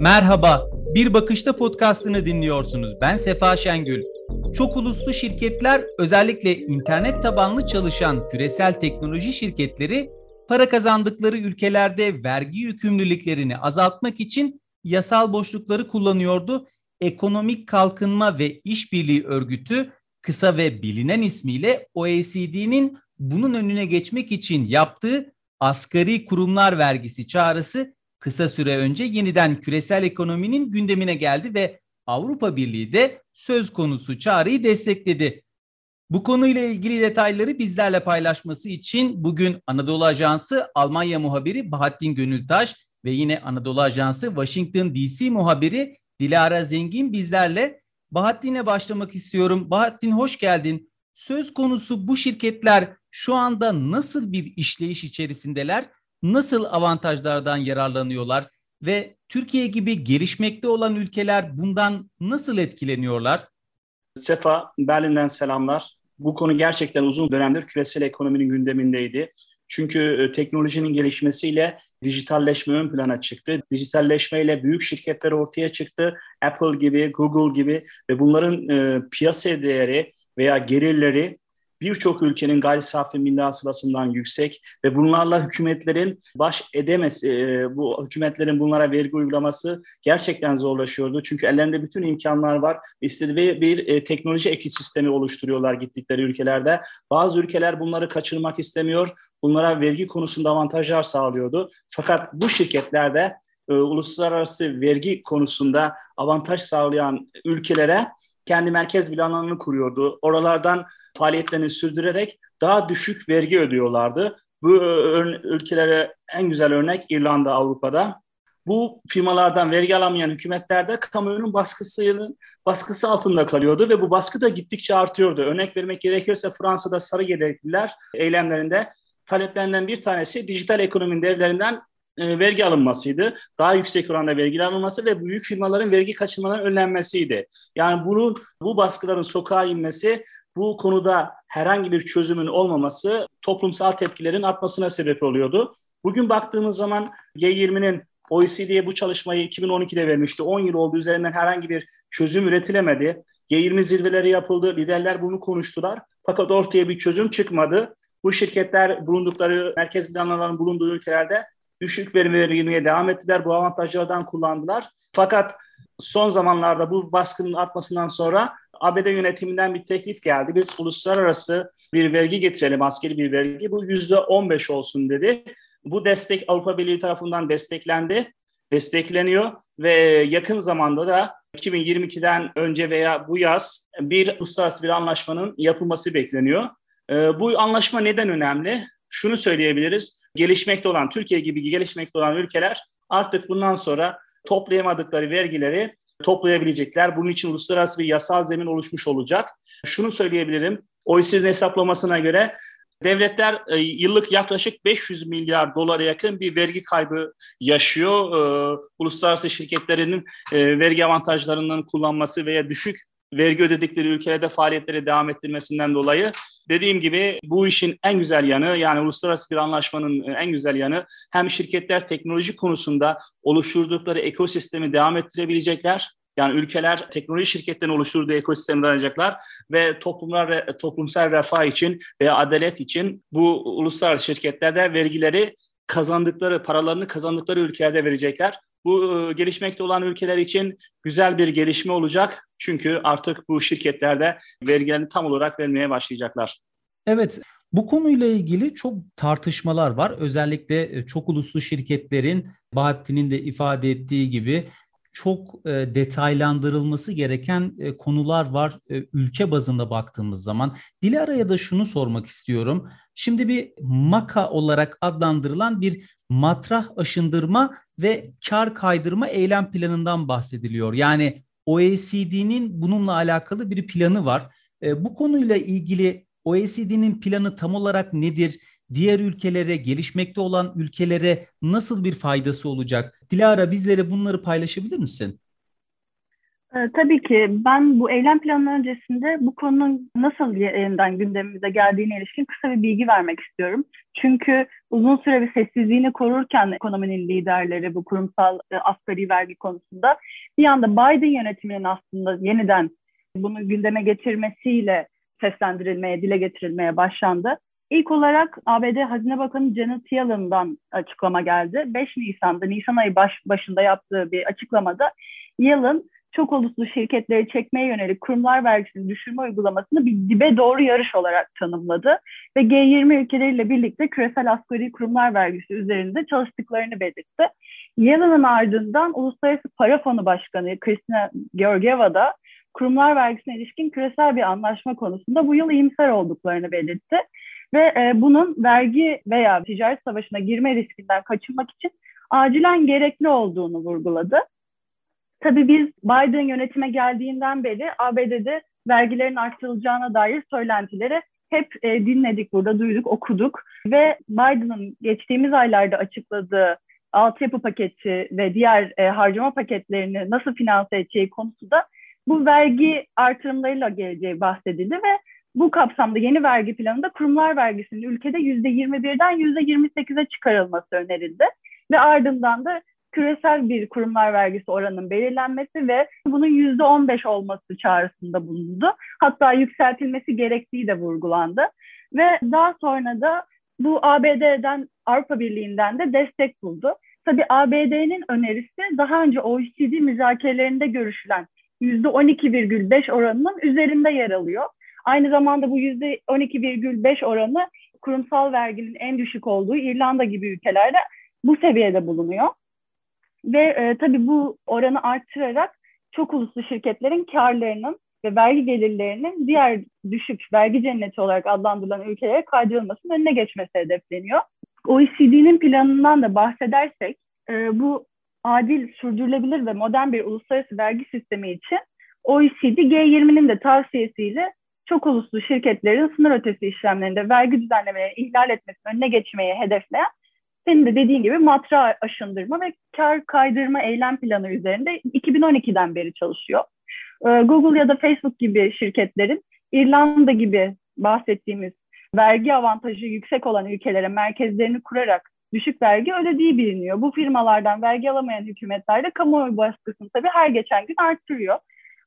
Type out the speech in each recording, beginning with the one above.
Merhaba, Bir Bakışta podcastını dinliyorsunuz. Ben Sefa Şengül. Çok uluslu şirketler, özellikle internet tabanlı çalışan küresel teknoloji şirketleri para kazandıkları ülkelerde vergi yükümlülüklerini azaltmak için yasal boşlukları kullanıyordu. Ekonomik Kalkınma ve İşbirliği Örgütü kısa ve bilinen ismiyle OECD'nin bunun önüne geçmek için yaptığı asgari kurumlar vergisi çağrısı kısa süre önce yeniden küresel ekonominin gündemine geldi ve Avrupa Birliği de söz konusu çağrıyı destekledi. Bu konuyla ilgili detayları bizlerle paylaşması için bugün Anadolu Ajansı Almanya muhabiri Bahattin Gönültaş ve yine Anadolu Ajansı Washington DC muhabiri Dilara Zengin bizlerle. Bahattin'e başlamak istiyorum. Bahattin hoş geldin. Söz konusu bu şirketler şu anda nasıl bir işleyiş içerisindeler? Nasıl avantajlardan yararlanıyorlar? Ve Türkiye gibi gelişmekte olan ülkeler bundan nasıl etkileniyorlar? Sefa, Berlin'den selamlar. Bu konu gerçekten uzun dönemdir küresel ekonominin gündemindeydi. Çünkü e, teknolojinin gelişmesiyle dijitalleşme ön plana çıktı. Dijitalleşmeyle büyük şirketler ortaya çıktı. Apple gibi, Google gibi ve bunların e, piyasa değeri veya gelirleri birçok ülkenin gayri safi milli hasılasından yüksek ve bunlarla hükümetlerin baş edemesi, e, bu hükümetlerin bunlara vergi uygulaması gerçekten zorlaşıyordu. Çünkü ellerinde bütün imkanlar var. İstediği bir e, teknoloji ekosistemi oluşturuyorlar gittikleri ülkelerde. Bazı ülkeler bunları kaçırmak istemiyor. Bunlara vergi konusunda avantajlar sağlıyordu. Fakat bu şirketlerde e, uluslararası vergi konusunda avantaj sağlayan ülkelere kendi merkez planlarını kuruyordu. Oralardan faaliyetlerini sürdürerek daha düşük vergi ödüyorlardı. Bu ülkelere en güzel örnek İrlanda, Avrupa'da. Bu firmalardan vergi alamayan hükümetlerde kamuoyunun baskısının baskısı altında kalıyordu ve bu baskı da gittikçe artıyordu. Örnek vermek gerekirse Fransa'da sarı yelekliler eylemlerinde taleplerinden bir tanesi dijital ekonominin devlerinden e, vergi alınmasıydı. Daha yüksek oranda vergi alınması ve büyük firmaların vergi kaçırmalarının önlenmesiydi. Yani bunun bu baskıların sokağa inmesi bu konuda herhangi bir çözümün olmaması toplumsal tepkilerin artmasına sebep oluyordu. Bugün baktığımız zaman G20'nin OECD'ye bu çalışmayı 2012'de vermişti. 10 yıl oldu üzerinden herhangi bir çözüm üretilemedi. G20 zirveleri yapıldı, liderler bunu konuştular. Fakat ortaya bir çözüm çıkmadı. Bu şirketler bulundukları, merkez planlarının bulunduğu ülkelerde düşük verim vermeye devam ettiler. Bu avantajlardan kullandılar. Fakat son zamanlarda bu baskının artmasından sonra ABD yönetiminden bir teklif geldi. Biz uluslararası bir vergi getirelim, askeri bir vergi. Bu yüzde 15 olsun dedi. Bu destek Avrupa Birliği tarafından desteklendi, destekleniyor ve yakın zamanda da 2022'den önce veya bu yaz bir uluslararası bir anlaşmanın yapılması bekleniyor. Ee, bu anlaşma neden önemli? Şunu söyleyebiliriz. Gelişmekte olan, Türkiye gibi gelişmekte olan ülkeler artık bundan sonra toplayamadıkları vergileri toplayabilecekler. Bunun için uluslararası bir yasal zemin oluşmuş olacak. Şunu söyleyebilirim. OECD'nin hesaplamasına göre devletler e, yıllık yaklaşık 500 milyar dolara yakın bir vergi kaybı yaşıyor. E, uluslararası şirketlerinin e, vergi avantajlarının kullanması veya düşük vergi ödedikleri ülkelerde faaliyetleri devam ettirmesinden dolayı dediğim gibi bu işin en güzel yanı yani uluslararası bir anlaşmanın en güzel yanı hem şirketler teknoloji konusunda oluşturdukları ekosistemi devam ettirebilecekler yani ülkeler teknoloji şirketlerinin oluşturduğu ekosistemi dayanacaklar ve toplumlar toplumsal refah için veya adalet için bu uluslararası şirketlerde vergileri kazandıkları, paralarını kazandıkları ülkelerde verecekler. Bu e, gelişmekte olan ülkeler için güzel bir gelişme olacak. Çünkü artık bu şirketlerde vergilerini tam olarak vermeye başlayacaklar. Evet, bu konuyla ilgili çok tartışmalar var. Özellikle e, çok uluslu şirketlerin Bahattin'in de ifade ettiği gibi çok e, detaylandırılması gereken e, konular var ülke bazında baktığımız zaman. Dilara'ya da şunu sormak istiyorum. Şimdi bir MAKA olarak adlandırılan bir matrah aşındırma ve kar kaydırma eylem planından bahsediliyor. Yani OECD'nin bununla alakalı bir planı var. E, bu konuyla ilgili OECD'nin planı tam olarak nedir? Diğer ülkelere, gelişmekte olan ülkelere nasıl bir faydası olacak? Dilara bizlere bunları paylaşabilir misin? Ee, tabii ki ben bu eylem planı öncesinde bu konunun nasıl yeniden gündemimize geldiğine ilişkin kısa bir bilgi vermek istiyorum. Çünkü uzun süre bir sessizliğini korurken ekonominin liderleri bu kurumsal e, asgari vergi konusunda bir anda Biden yönetiminin aslında yeniden bunu gündeme getirmesiyle seslendirilmeye, dile getirilmeye başlandı. İlk olarak ABD Hazine Bakanı Janet Yellen'dan açıklama geldi. 5 Nisan'da, Nisan ayı baş, başında yaptığı bir açıklamada Yellen çok uluslu şirketleri çekmeye yönelik kurumlar vergisini düşürme uygulamasını bir dibe doğru yarış olarak tanımladı ve G20 ülkeleriyle birlikte küresel asgari kurumlar vergisi üzerinde çalıştıklarını belirtti. Yellen'ın ardından Uluslararası Para Fonu Başkanı Kristina Georgieva da kurumlar vergisine ilişkin küresel bir anlaşma konusunda bu yıl iyimser olduklarını belirtti. Ve e, bunun vergi veya ticaret savaşına girme riskinden kaçınmak için acilen gerekli olduğunu vurguladı. Tabii biz Biden yönetime geldiğinden beri ABD'de vergilerin arttırılacağına dair söylentileri hep e, dinledik burada, duyduk, okuduk ve Biden'ın geçtiğimiz aylarda açıkladığı altyapı paketi ve diğer e, harcama paketlerini nasıl finanse edeceği konusunda bu vergi artırımlarıyla geleceği bahsedildi ve bu kapsamda yeni vergi planında kurumlar vergisinin ülkede %21'den %28'e çıkarılması önerildi. Ve ardından da küresel bir kurumlar vergisi oranının belirlenmesi ve bunun yüzde 15 olması çağrısında bulundu. Hatta yükseltilmesi gerektiği de vurgulandı. Ve daha sonra da bu ABD'den, Avrupa Birliği'nden de destek buldu. Tabii ABD'nin önerisi daha önce OECD müzakerelerinde görüşülen yüzde 12,5 oranının üzerinde yer alıyor. Aynı zamanda bu yüzde 12,5 oranı kurumsal verginin en düşük olduğu İrlanda gibi ülkelerde bu seviyede bulunuyor. Ve e, tabii bu oranı arttırarak çok uluslu şirketlerin karlarının ve vergi gelirlerinin diğer düşük vergi cenneti olarak adlandırılan ülkelere kaydırılmasının önüne geçmesi hedefleniyor. OECD'nin planından da bahsedersek e, bu adil, sürdürülebilir ve modern bir uluslararası vergi sistemi için OECD G20'nin de tavsiyesiyle çok uluslu şirketlerin sınır ötesi işlemlerinde vergi düzenlemelerini ihlal etmesinin önüne geçmeyi hedefleyen senin de dediğin gibi matra aşındırma ve kar kaydırma eylem planı üzerinde 2012'den beri çalışıyor. Ee, Google ya da Facebook gibi şirketlerin İrlanda gibi bahsettiğimiz vergi avantajı yüksek olan ülkelere merkezlerini kurarak düşük vergi ödediği biliniyor. Bu firmalardan vergi alamayan hükümetler de kamuoyu baskısını tabii her geçen gün arttırıyor.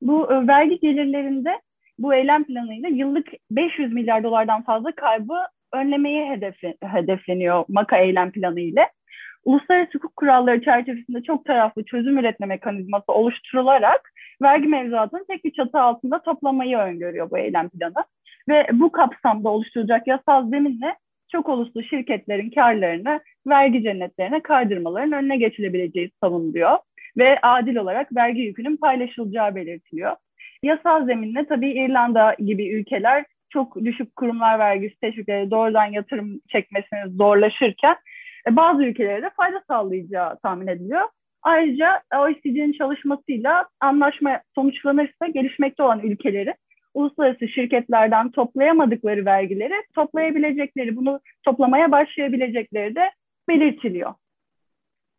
Bu e, vergi gelirlerinde bu eylem planıyla yıllık 500 milyar dolardan fazla kaybı önlemeye hedefle, hedefleniyor MAKA eylem planı ile. Uluslararası hukuk kuralları çerçevesinde çok taraflı çözüm üretme mekanizması oluşturularak vergi mevzuatını tek bir çatı altında toplamayı öngörüyor bu eylem planı. Ve bu kapsamda oluşturacak yasal zeminle çok uluslu şirketlerin karlarını vergi cennetlerine kaydırmaların önüne geçilebileceği savunuluyor ve adil olarak vergi yükünün paylaşılacağı belirtiliyor. Yasal zeminle tabii İrlanda gibi ülkeler çok düşük kurumlar vergisi teşvikleri doğrudan yatırım çekmesini zorlaşırken e, bazı ülkelere de fayda sağlayacağı tahmin ediliyor. Ayrıca OECD'nin çalışmasıyla anlaşma sonuçlanırsa gelişmekte olan ülkeleri uluslararası şirketlerden toplayamadıkları vergileri toplayabilecekleri, bunu toplamaya başlayabilecekleri de belirtiliyor.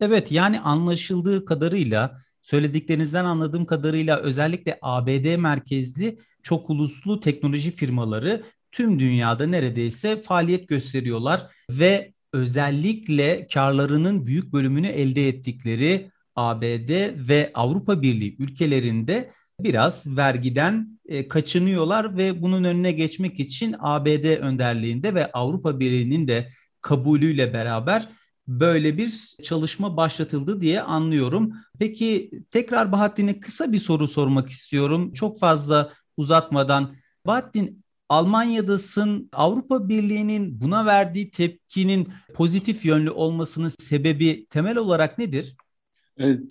Evet yani anlaşıldığı kadarıyla söylediklerinizden anladığım kadarıyla özellikle ABD merkezli çok uluslu teknoloji firmaları tüm dünyada neredeyse faaliyet gösteriyorlar ve özellikle karlarının büyük bölümünü elde ettikleri ABD ve Avrupa Birliği ülkelerinde biraz vergiden e, kaçınıyorlar ve bunun önüne geçmek için ABD önderliğinde ve Avrupa Birliği'nin de kabulüyle beraber böyle bir çalışma başlatıldı diye anlıyorum. Peki tekrar Bahattin'e kısa bir soru sormak istiyorum. Çok fazla uzatmadan. Bahattin Almanya'dasın. Avrupa Birliği'nin buna verdiği tepkinin pozitif yönlü olmasının sebebi temel olarak nedir?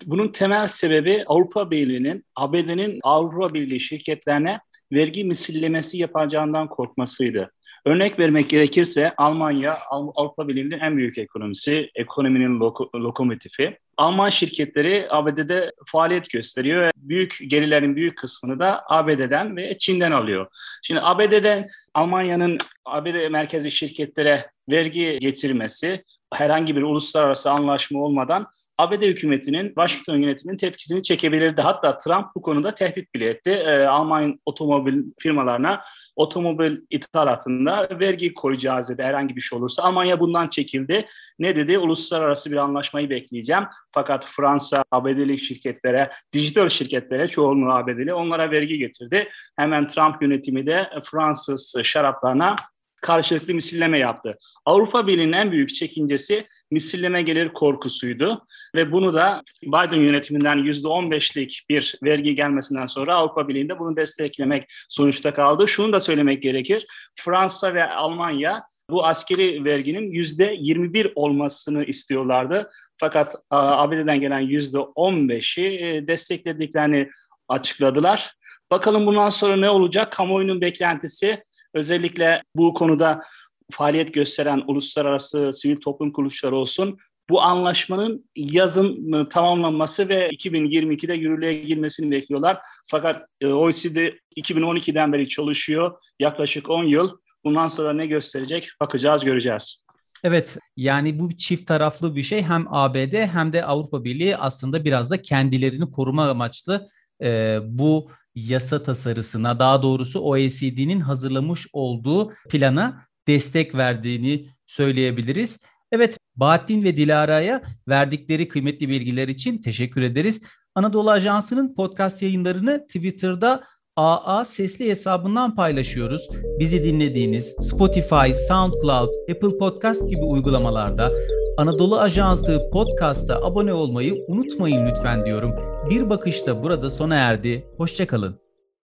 Bunun temel sebebi Avrupa Birliği'nin ABD'nin Avrupa Birliği şirketlerine vergi misillemesi yapacağından korkmasıydı. Örnek vermek gerekirse Almanya Avrupa Birliği'nin en büyük ekonomisi, ekonominin loko, lokomotifi. Alman şirketleri ABD'de faaliyet gösteriyor ve büyük gelirlerin büyük kısmını da ABD'den ve Çin'den alıyor. Şimdi ABD'den Almanya'nın ABD merkezi şirketlere vergi getirmesi herhangi bir uluslararası anlaşma olmadan ABD hükümetinin, Washington yönetiminin tepkisini çekebilirdi. Hatta Trump bu konuda tehdit bile etti. E, Alman otomobil firmalarına otomobil ithalatında vergi koyacağız dedi herhangi bir şey olursa. Almanya bundan çekildi. Ne dedi? Uluslararası bir anlaşmayı bekleyeceğim. Fakat Fransa ABD'li şirketlere, dijital şirketlere, çoğunluğu ABD'li onlara vergi getirdi. Hemen Trump yönetimi de Fransız şaraplarına karşılıklı misilleme yaptı. Avrupa Birliği'nin en büyük çekincesi misilleme gelir korkusuydu ve bunu da Biden yönetiminden %15'lik bir vergi gelmesinden sonra Avrupa Birliği'nde bunu desteklemek sonuçta kaldı. Şunu da söylemek gerekir. Fransa ve Almanya bu askeri verginin %21 olmasını istiyorlardı. Fakat ABD'den gelen %15'i e, desteklediklerini açıkladılar. Bakalım bundan sonra ne olacak? Kamuoyunun beklentisi özellikle bu konuda faaliyet gösteren uluslararası sivil toplum kuruluşları olsun bu anlaşmanın yazın tamamlanması ve 2022'de yürürlüğe girmesini bekliyorlar. Fakat e, OECD 2012'den beri çalışıyor. Yaklaşık 10 yıl. Bundan sonra ne gösterecek bakacağız, göreceğiz. Evet yani bu çift taraflı bir şey hem ABD hem de Avrupa Birliği aslında biraz da kendilerini koruma amaçlı e, bu yasa tasarısına daha doğrusu OECD'nin hazırlamış olduğu plana destek verdiğini söyleyebiliriz. Evet Bahattin ve Dilara'ya verdikleri kıymetli bilgiler için teşekkür ederiz. Anadolu Ajansı'nın podcast yayınlarını Twitter'da AA sesli hesabından paylaşıyoruz. Bizi dinlediğiniz Spotify, SoundCloud, Apple Podcast gibi uygulamalarda Anadolu Ajansı podcast'a abone olmayı unutmayın lütfen diyorum. Bir bakışta burada sona erdi. Hoşçakalın.